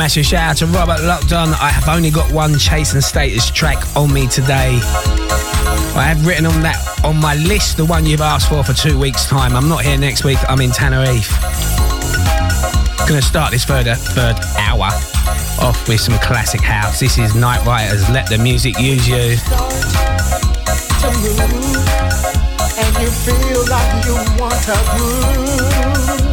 massive shout out to Robert Lockdown. I have only got one Chase and Status track on me today. I have written on that on my list the one you've asked for for two weeks' time. I'm not here next week. I'm in Tenerife. To start this third third hour off with some classic house. This is Night Writers. Let the music use you. and you feel like you want to.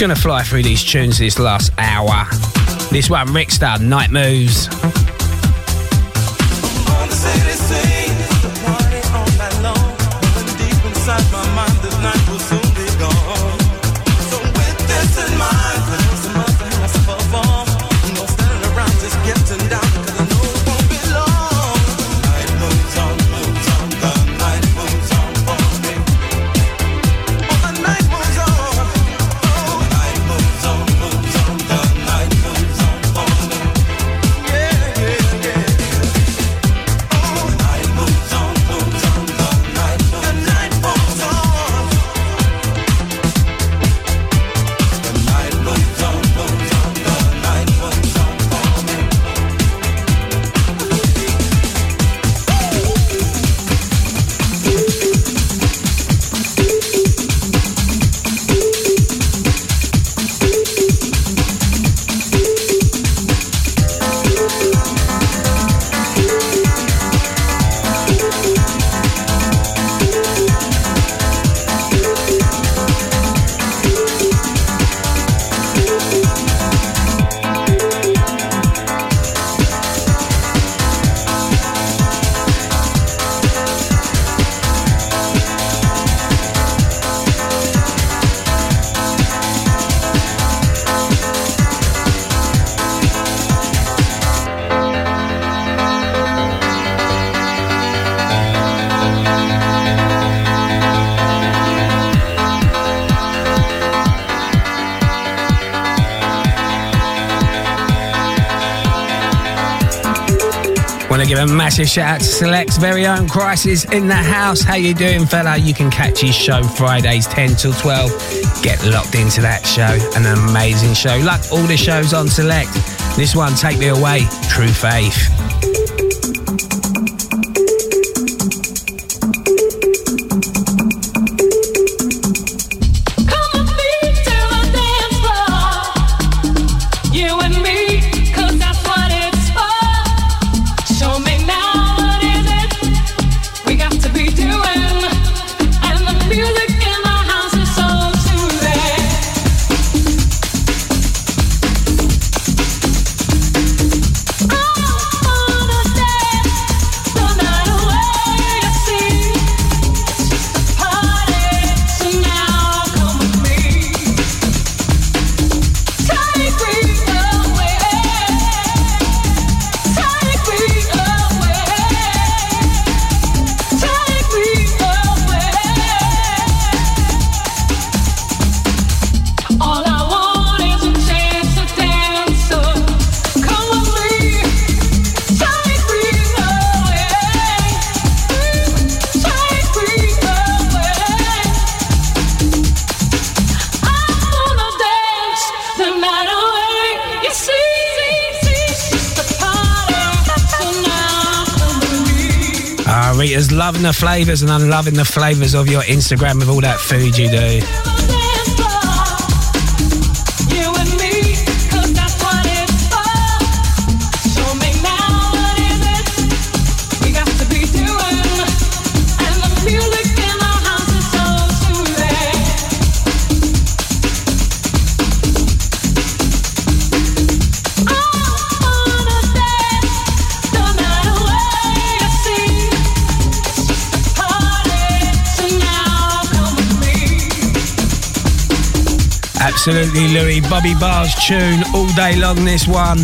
Gonna fly through these tunes this last hour. This one, Rickster, Night Moves. Massive shout out to Select's very own Crisis in the house. How you doing, fella? You can catch his show Fridays 10 till 12. Get locked into that show. An amazing show. Like all the shows on Select. This one, Take Me Away, True Faith. Flavours and I'm loving the flavours of your Instagram with all that food you do. Absolutely, Louis. Bobby Barr's tune all day long, this one.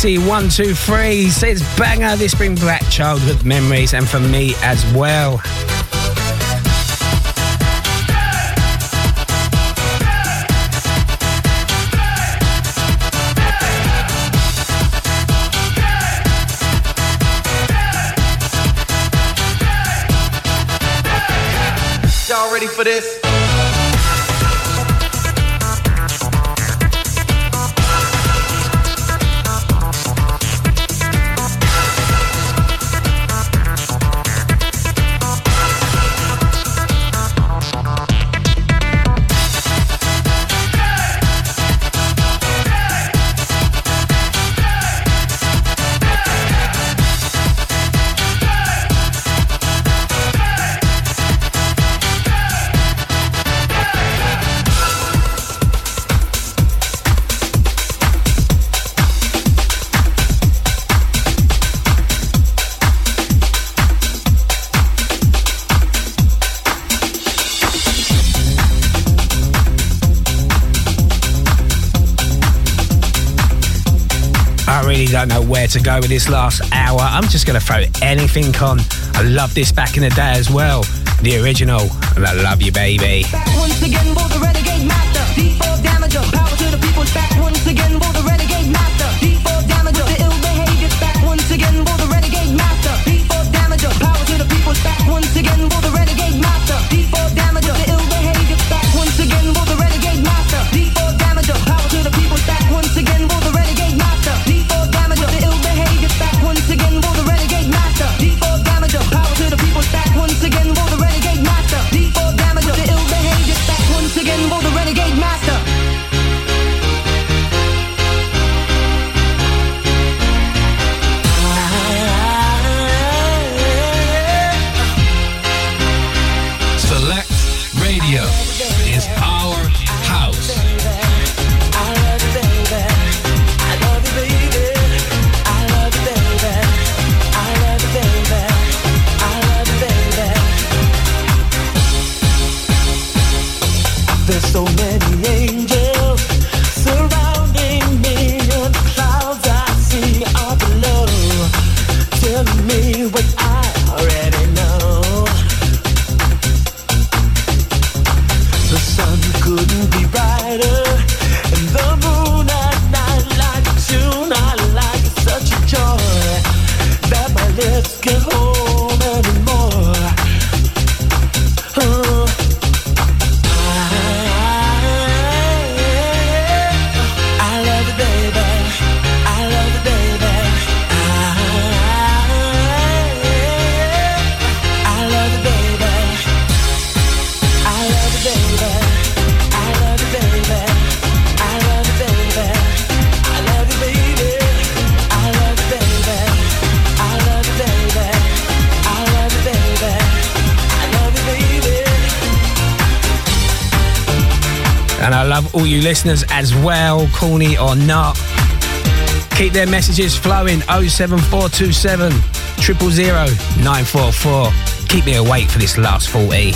Galaxy123 says banger. This brings back childhood memories and for me as well. Y'all ready for this? Don't know where to go with this last hour. I'm just going to throw anything on. I love this back in the day as well. The original. And I love you, baby. once listeners as well, corny or not. Keep their messages flowing 07427 000 944. Keep me awake for this last 40.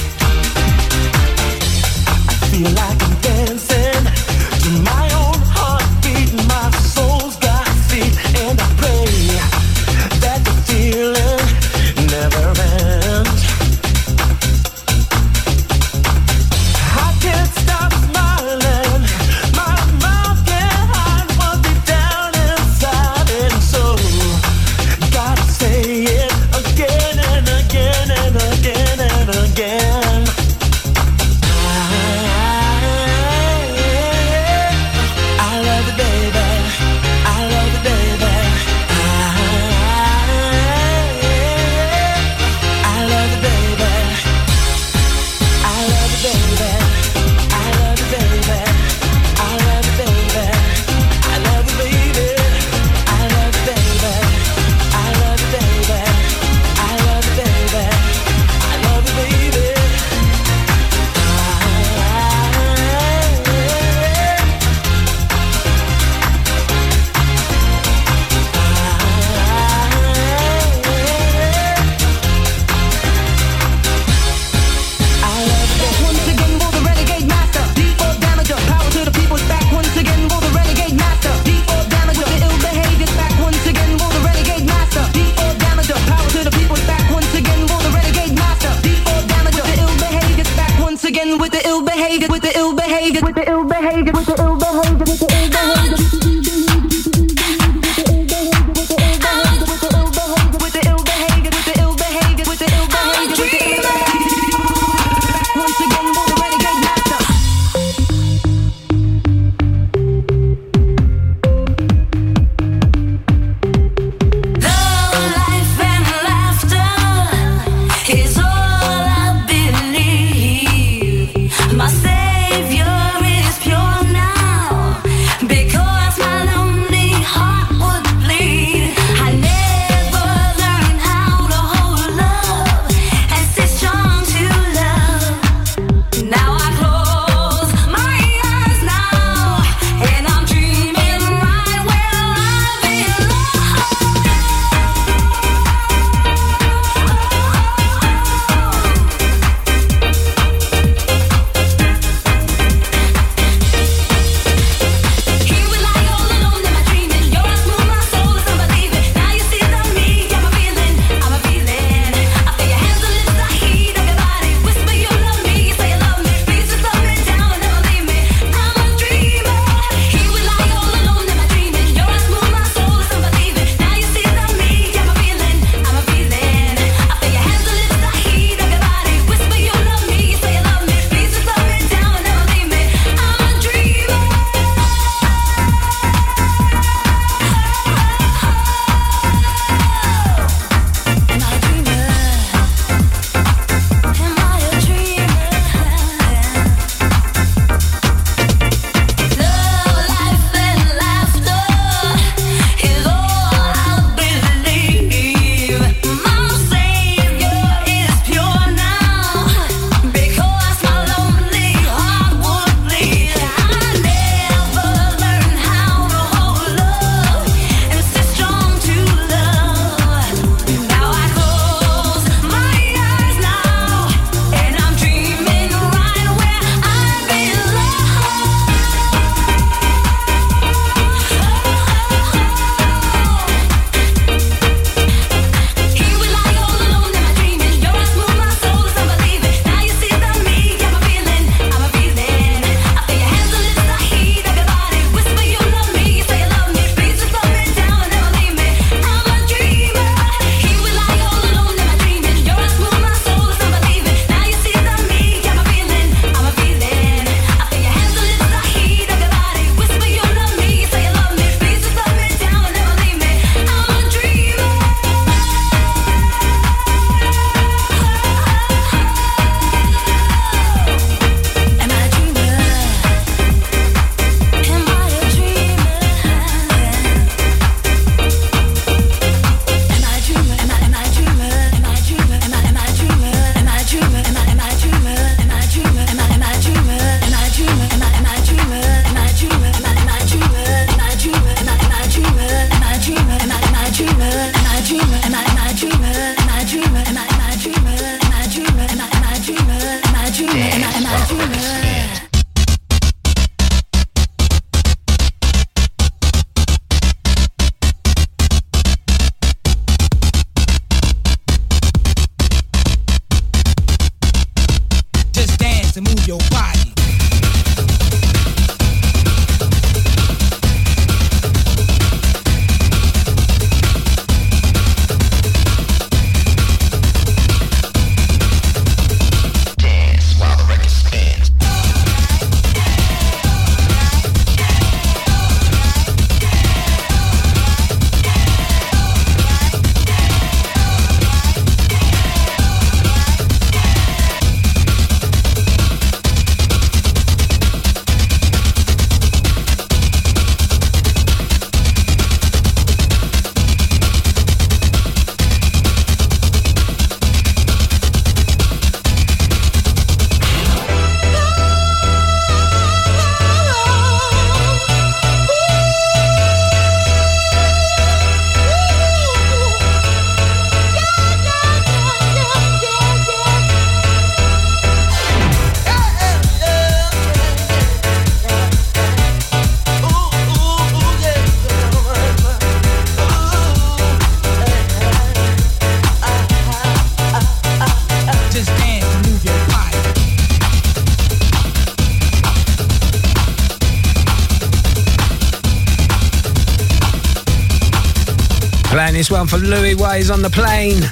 One for Louis Ways on the plane.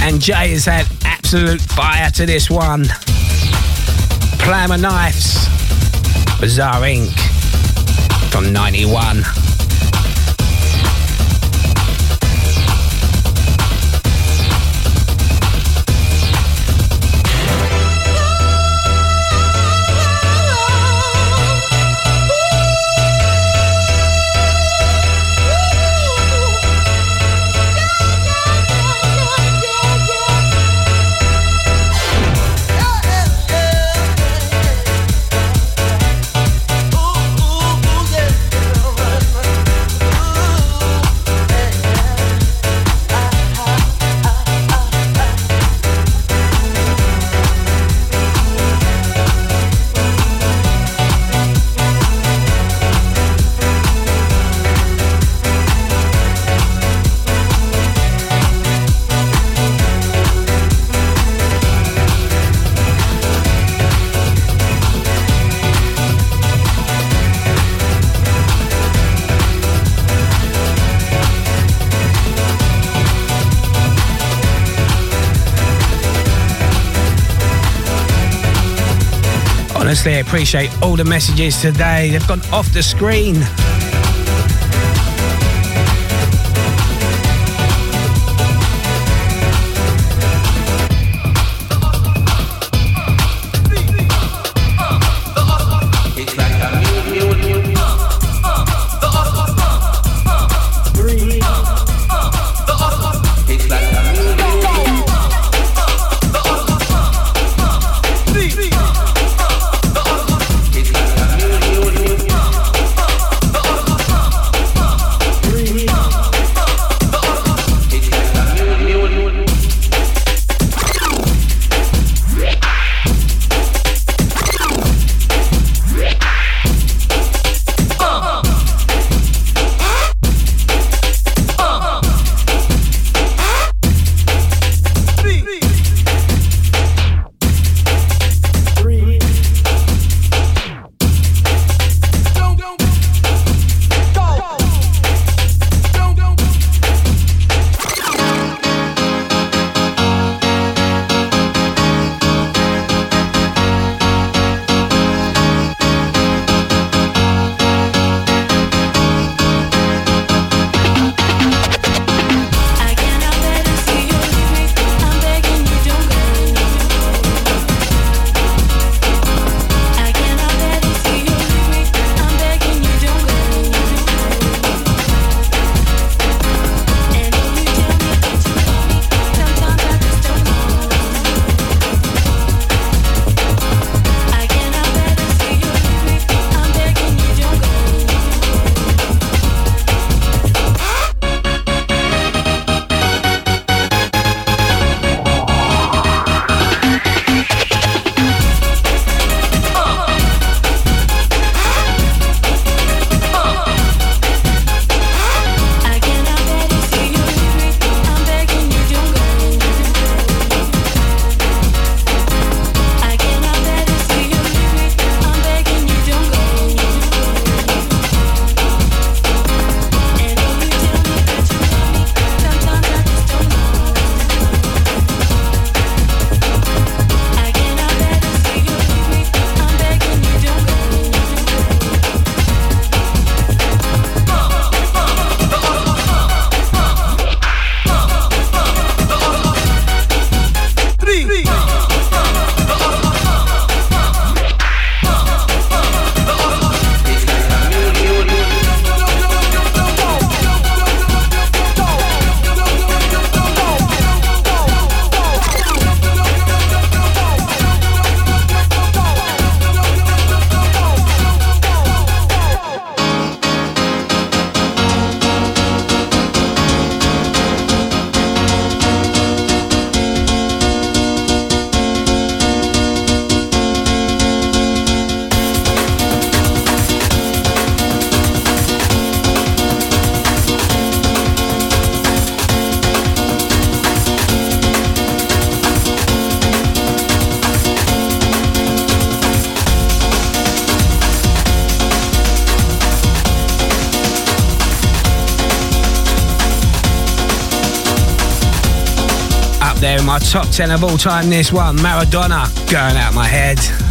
And Jay has had absolute fire to this one. Plasma Knives. Bizarre Inc. from 91. Honestly, I appreciate all the messages today. They've gone off the screen. My top 10 of all time. This one, Marradonna, going out my head.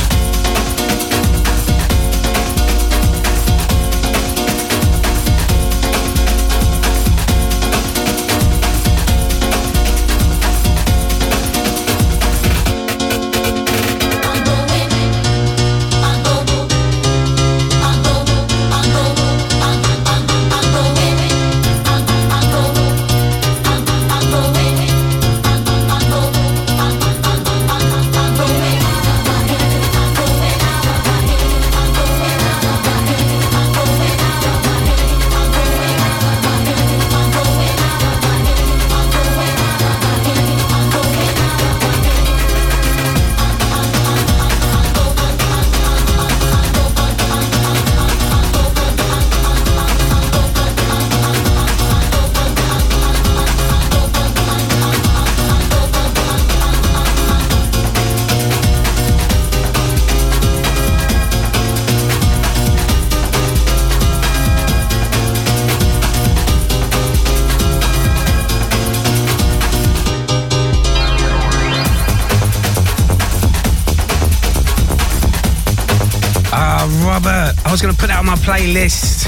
Robert, I was going to put that on my playlist.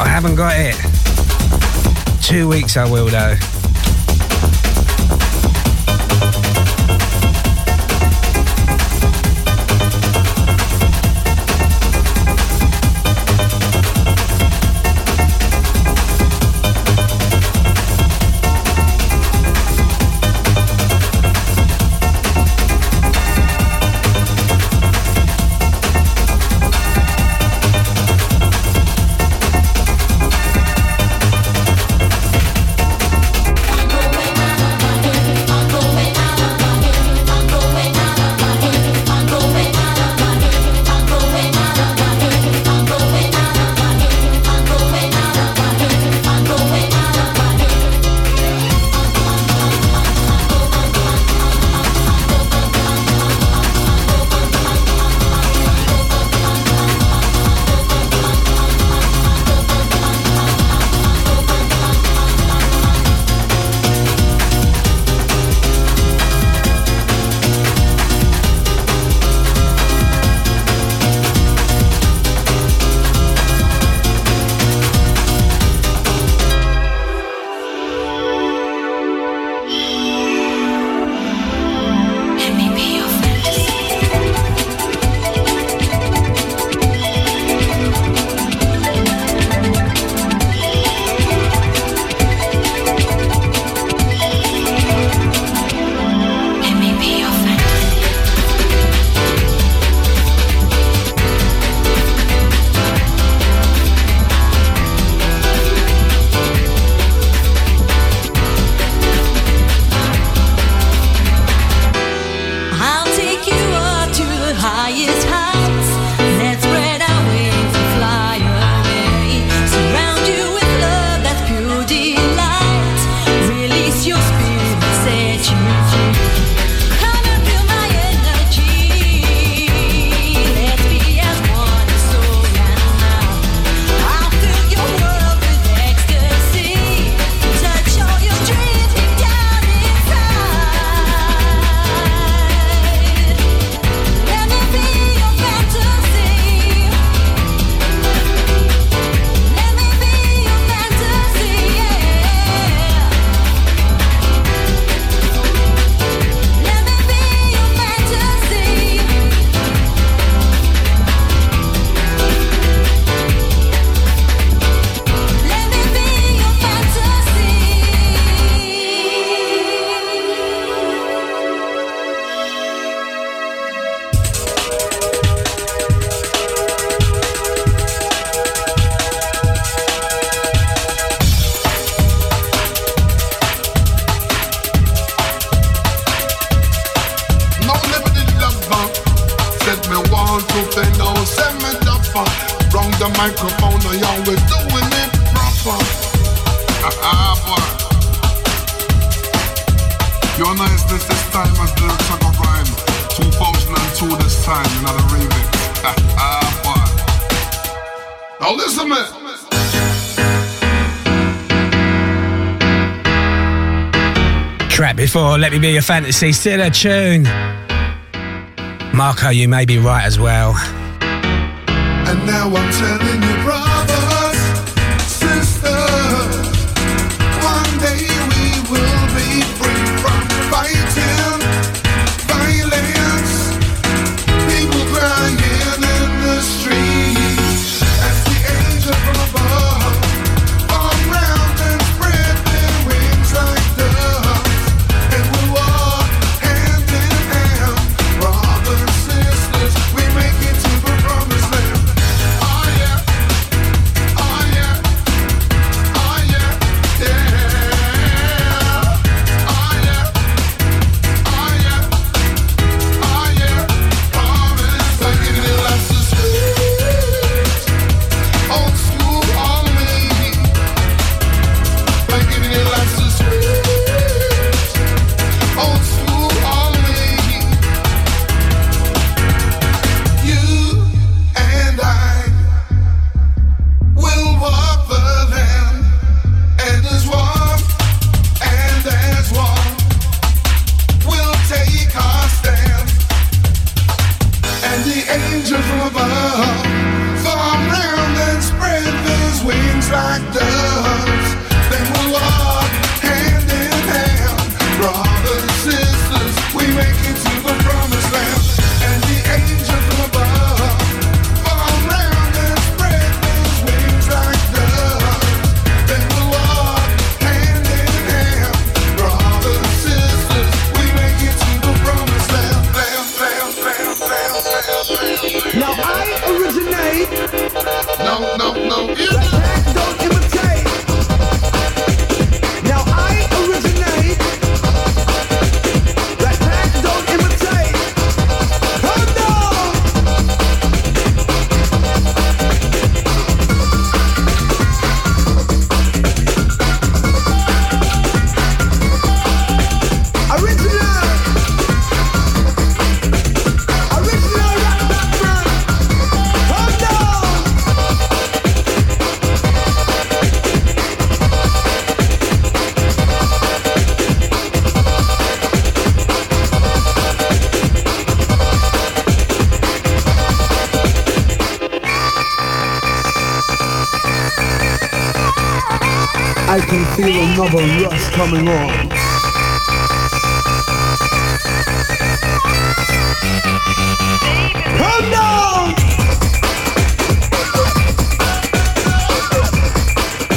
I haven't got it. Two weeks I will, though. Crap! Track before Let Me Be Your Fantasy, still a tune. Marco, you may be right as well. And now I'm telling you, bro. coming on.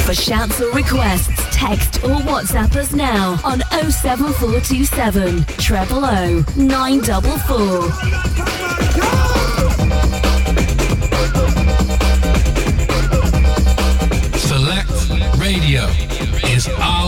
For shouts or requests, text or WhatsApp us now on 07427 000 944. Radio is on.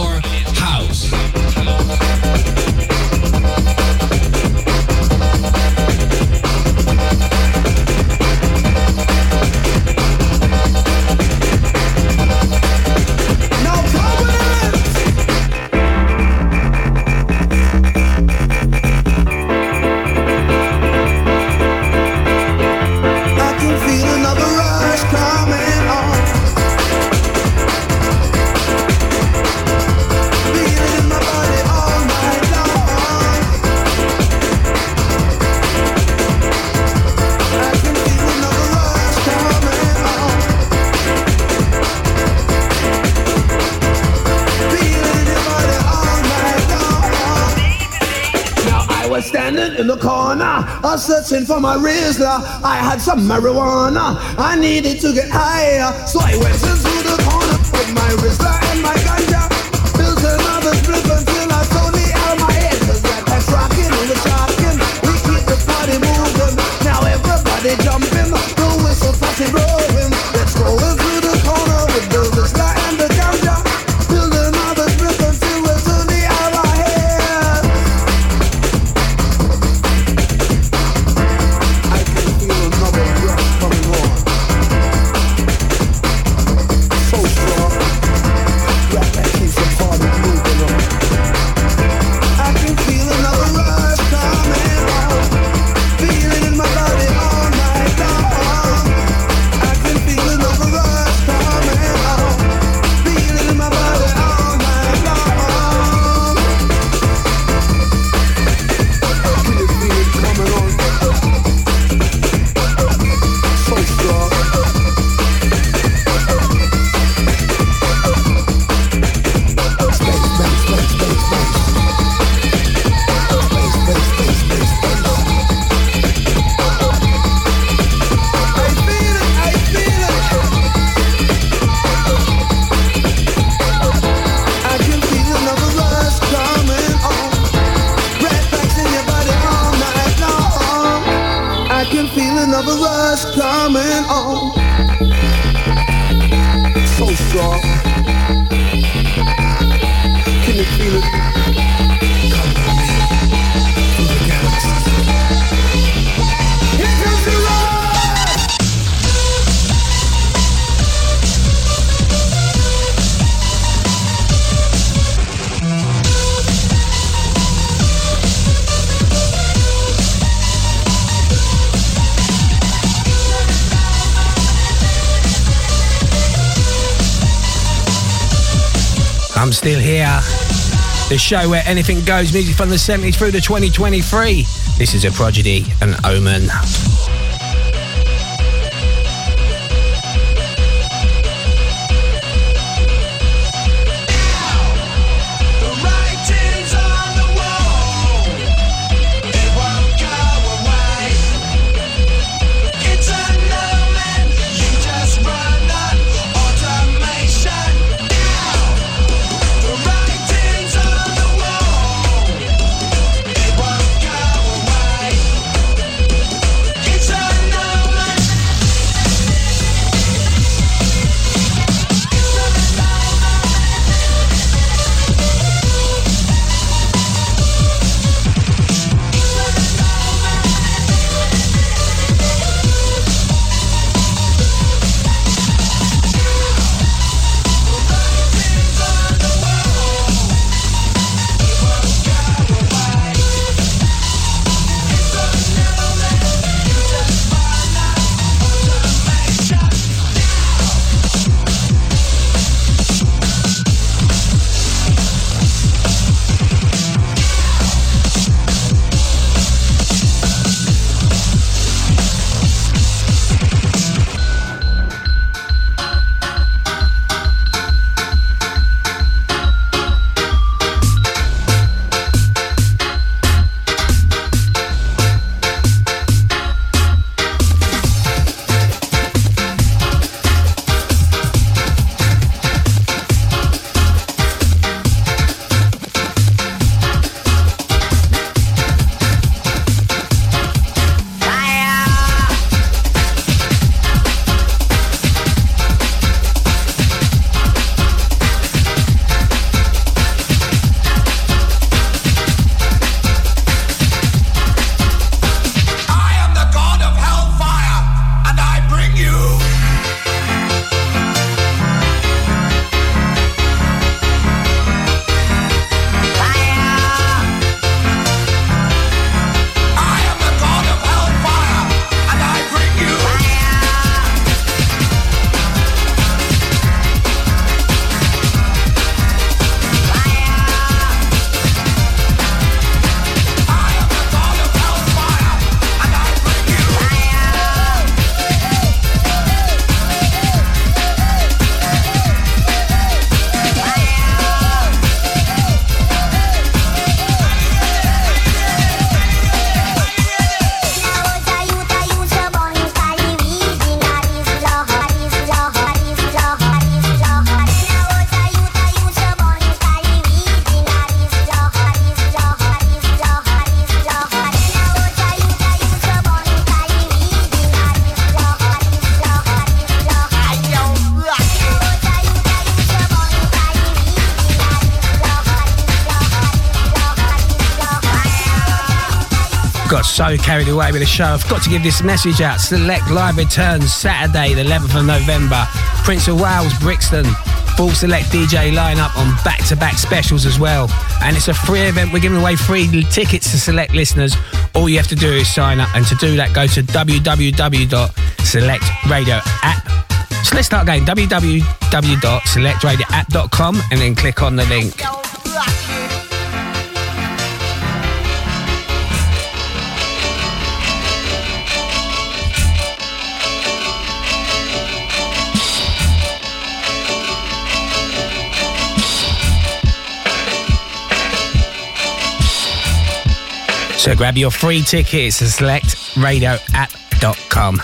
Was searching for my Rizla. Uh, I had some marijuana. I needed to get higher. So I went into the corner with my Rizla and my show where anything goes, music from the 70s through to 2023. This is a prodigy, an omen. Carried away with the show. I've got to give this message out. Select live returns Saturday, the 11th of November. Prince of Wales, Brixton. Full select DJ lineup on back to back specials as well. And it's a free event. We're giving away free tickets to select listeners. All you have to do is sign up. And to do that, go to www.selectradio So let's start again. www.selectradioapp.com and then click on the link. So grab your free tickets at selectradioapp.com.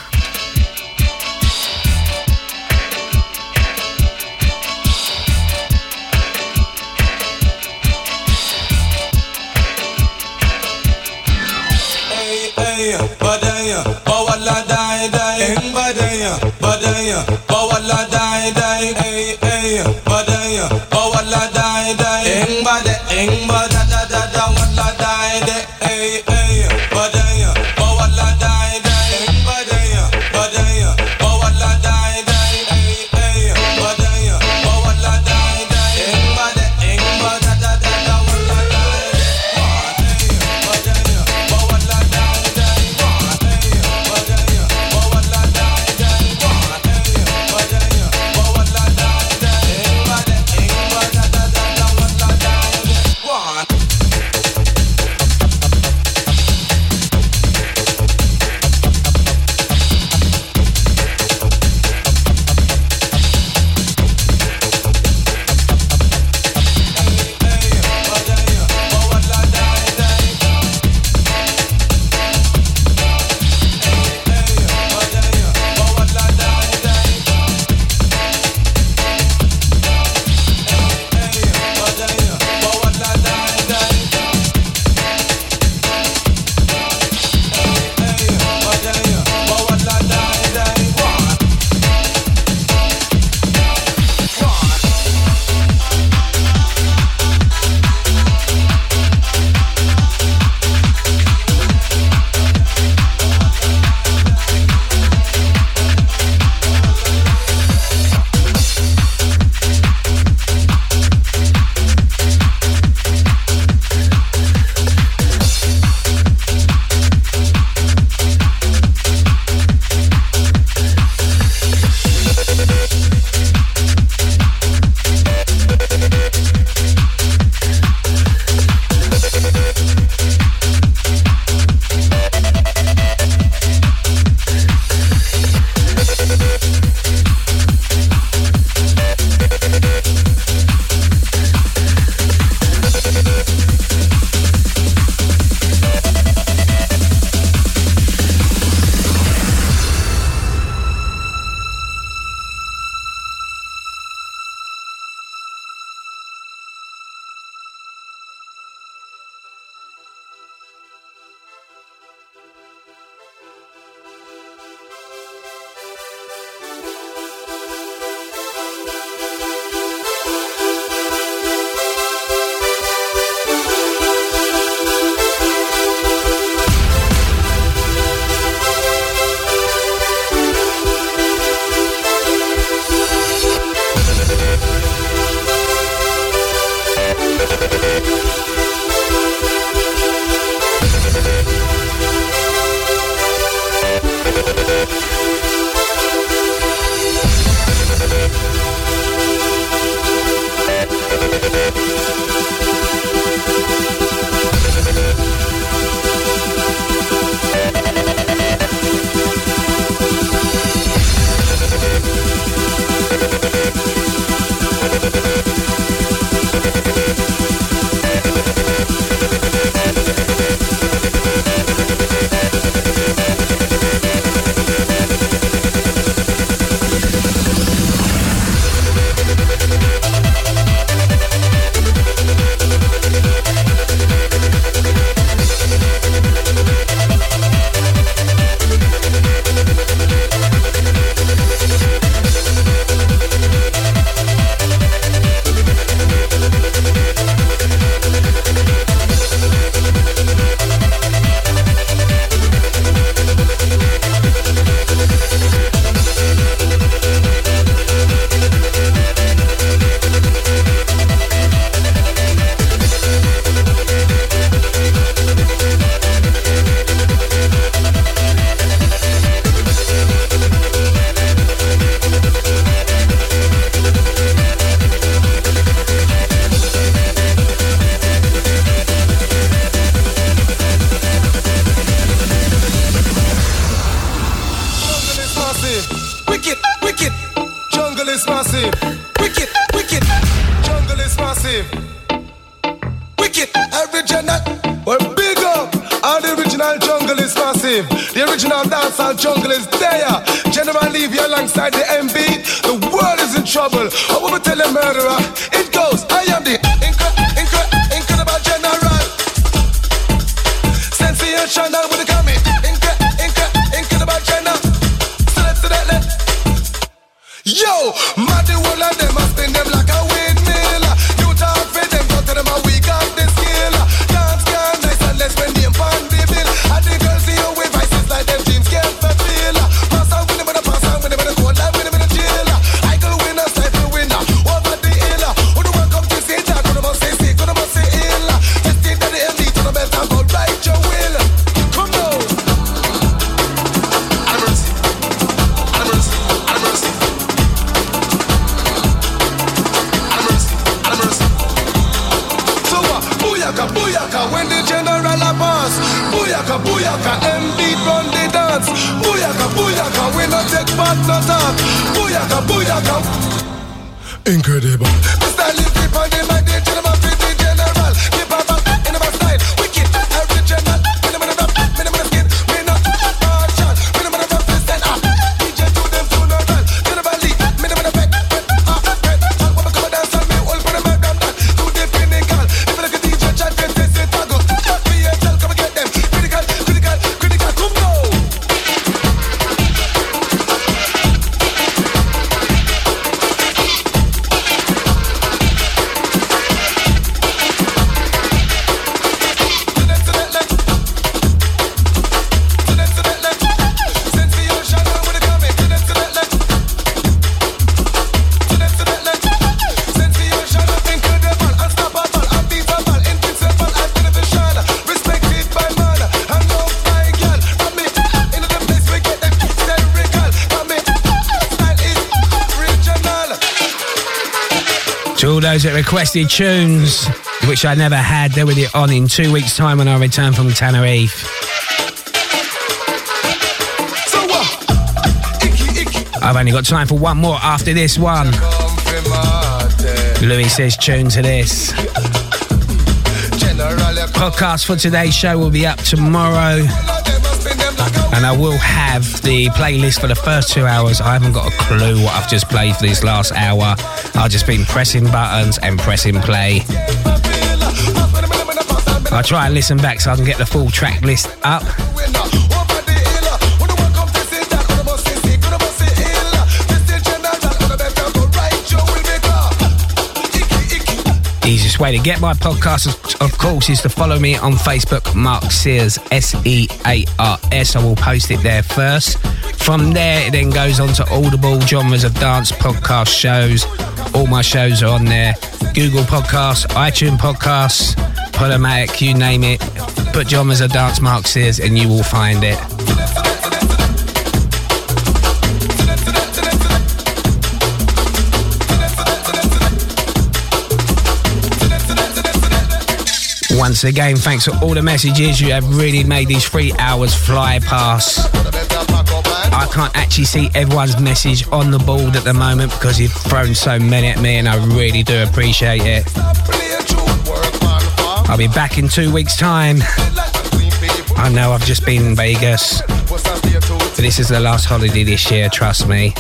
Badaya, bawala dai dai. bawala requested tunes, which I never had, they will be on in two weeks' time when I return from Tenerife. I've only got time for one more after this one. Louis says tune to this. Podcast for today's show will be up tomorrow. And I will have the playlist for the first two hours. I haven't got a clue what I've just played for this last hour. I've just been pressing buttons and pressing play. I'll try and listen back so I can get the full track list up. Easiest way to get my podcast, of course, is to follow me on Facebook, Mark Sears, S E A R S. I will post it there first. From there, it then goes on to Audible, genres of dance podcast shows. All my shows are on there. Google Podcasts, iTunes Podcasts, Podomatic, you name it. Put genres a dance Mark Sears and you will find it. Once again, thanks for all the messages. You have really made these three hours fly past. I can't actually see everyone's message on the board at the moment because you've thrown so many at me, and I really do appreciate it. I'll be back in two weeks' time. I know I've just been in Vegas, but this is the last holiday this year, trust me.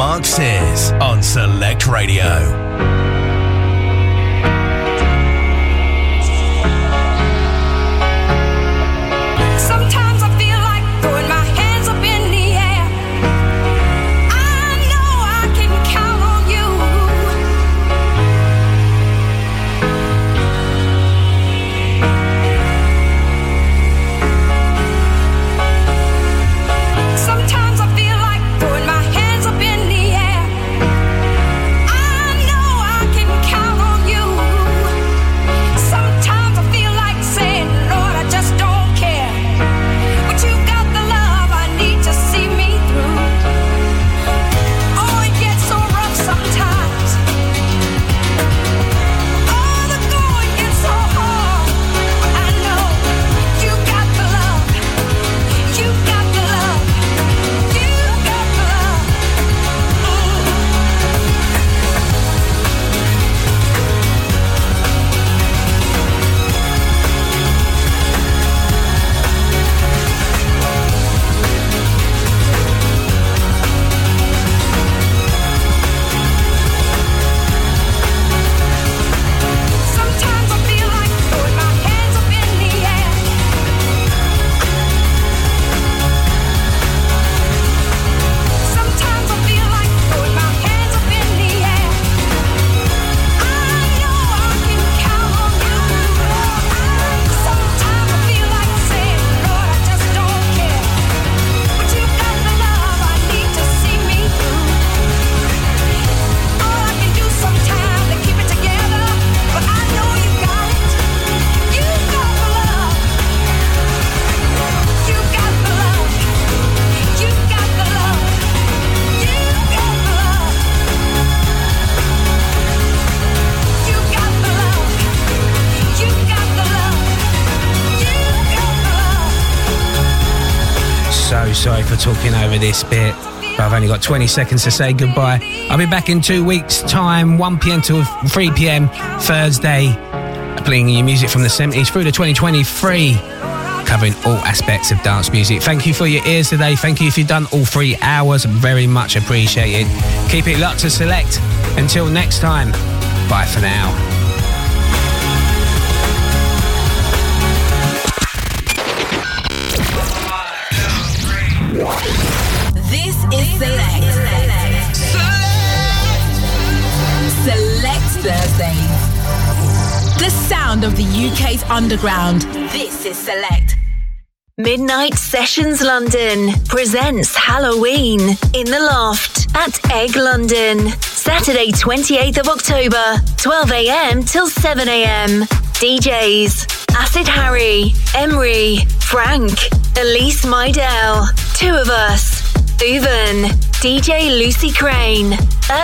Mark Sears on Select Radio. Over this bit. But I've only got 20 seconds to say goodbye. I'll be back in two weeks' time, 1 pm till 3 pm, Thursday, playing you music from the 70s through to 2023, covering all aspects of dance music. Thank you for your ears today. Thank you if you've done all three hours. Very much appreciated. Keep it locked to select. Until next time, bye for now. Sound of the UK's underground. This is Select. Midnight Sessions London presents Halloween in the Loft at Egg London. Saturday, 28th of October, 12am till 7am. DJs Acid Harry, Emery, Frank, Elise Mydell, two of us, Uven, DJ Lucy Crane,